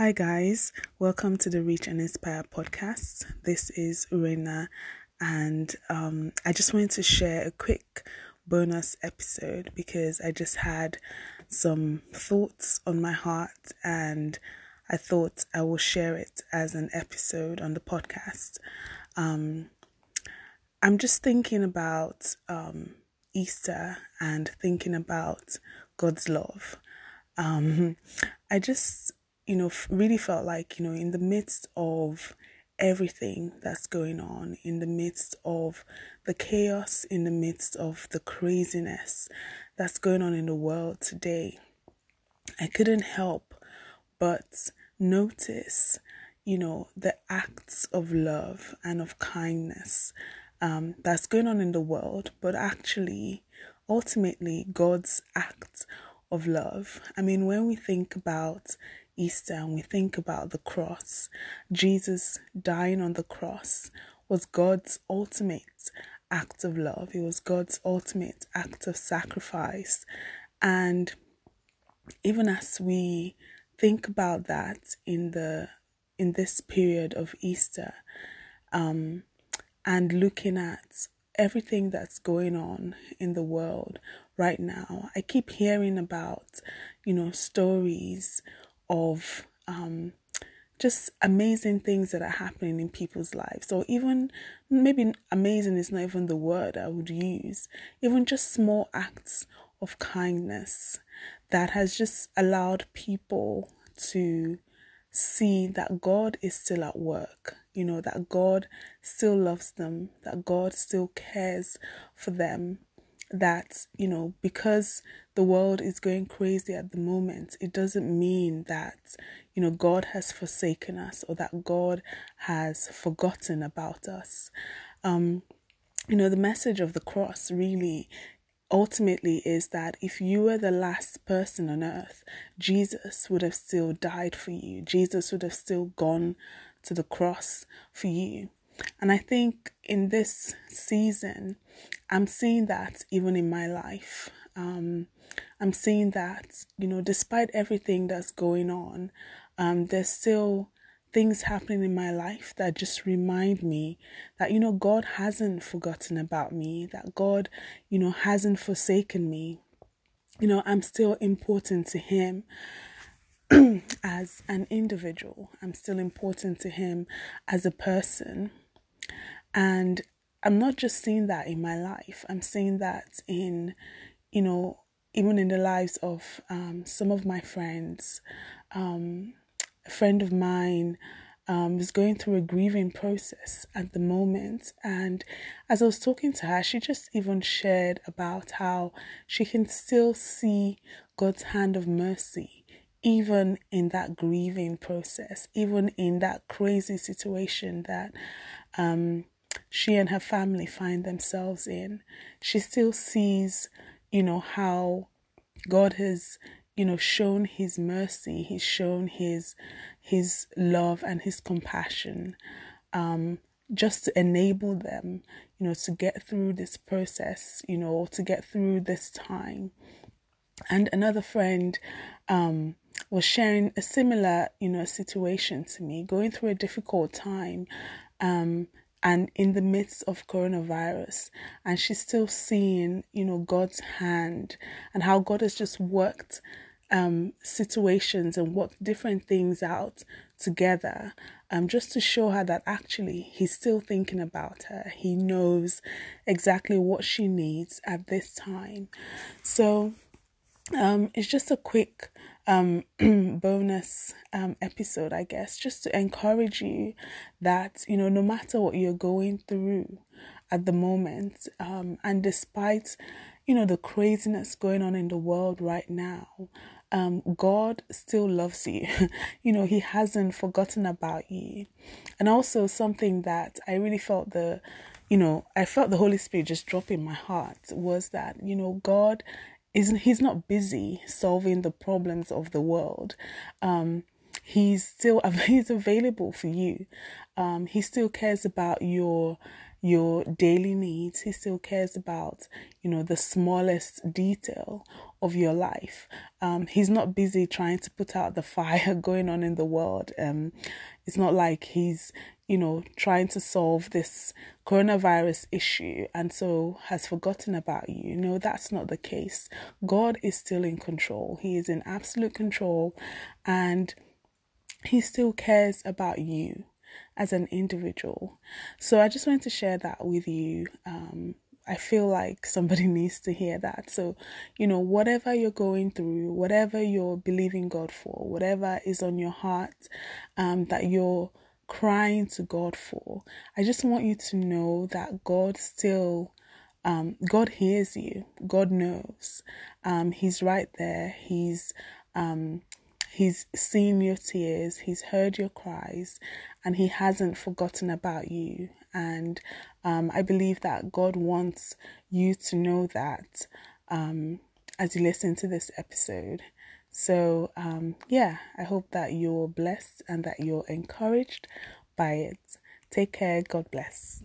Hi, guys. Welcome to the Reach and Inspire podcast. This is Urenna, and um, I just wanted to share a quick bonus episode because I just had some thoughts on my heart, and I thought I will share it as an episode on the podcast. Um, I'm just thinking about um, Easter and thinking about God's love. Um, I just you know, really felt like, you know, in the midst of everything that's going on, in the midst of the chaos, in the midst of the craziness that's going on in the world today, I couldn't help but notice, you know, the acts of love and of kindness um, that's going on in the world, but actually, ultimately, God's act of love. I mean, when we think about Easter and we think about the cross, Jesus dying on the cross was God's ultimate act of love. It was God's ultimate act of sacrifice. And even as we think about that in the in this period of Easter, um, and looking at everything that's going on in the world right now, I keep hearing about, you know, stories of um, just amazing things that are happening in people's lives. or even maybe amazing is not even the word I would use. Even just small acts of kindness that has just allowed people to see that God is still at work, you know, that God still loves them, that God still cares for them, that, you know, because the world is going crazy at the moment, it doesn't mean that, you know, God has forsaken us or that God has forgotten about us. Um, you know, the message of the cross really ultimately is that if you were the last person on earth, Jesus would have still died for you. Jesus would have still gone to the cross for you. And I think in this season, I'm seeing that even in my life. Um, I'm seeing that, you know, despite everything that's going on, um, there's still things happening in my life that just remind me that, you know, God hasn't forgotten about me, that God, you know, hasn't forsaken me. You know, I'm still important to Him as an individual, I'm still important to Him as a person. And I'm not just seeing that in my life, I'm seeing that in, you know, even in the lives of um, some of my friends. Um, a friend of mine um, is going through a grieving process at the moment. And as I was talking to her, she just even shared about how she can still see God's hand of mercy even in that grieving process, even in that crazy situation that um, she and her family find themselves in, she still sees, you know, how God has, you know, shown his mercy, he's shown his his love and his compassion um, just to enable them, you know, to get through this process, you know, to get through this time. And another friend um, was sharing a similar, you know, situation to me, going through a difficult time. Um, and in the midst of coronavirus and she's still seeing you know god's hand and how god has just worked um, situations and worked different things out together um, just to show her that actually he's still thinking about her. He knows exactly what she needs at this time. So um, it's just a quick um, bonus um, episode, I guess, just to encourage you that, you know, no matter what you're going through at the moment, um, and despite, you know, the craziness going on in the world right now, um, God still loves you. you know, He hasn't forgotten about you. And also, something that I really felt the, you know, I felt the Holy Spirit just drop in my heart was that, you know, God is he's not busy solving the problems of the world. Um, he's still he's available for you. Um, he still cares about your your daily needs. He still cares about, you know, the smallest detail of your life. Um, he's not busy trying to put out the fire going on in the world. Um, it's not like he's, you know, trying to solve this coronavirus issue and so has forgotten about you. No, that's not the case. God is still in control. He is in absolute control and he still cares about you as an individual. So I just wanted to share that with you. Um, I feel like somebody needs to hear that. So, you know, whatever you're going through, whatever you're believing God for, whatever is on your heart um, that you're crying to God for, I just want you to know that God still. Um, God hears you. God knows. Um, he's right there. He's um, He's seen your tears, He's heard your cries, and He hasn't forgotten about you. And um, I believe that God wants you to know that um, as you listen to this episode. So, um, yeah, I hope that you're blessed and that you're encouraged by it. Take care. God bless.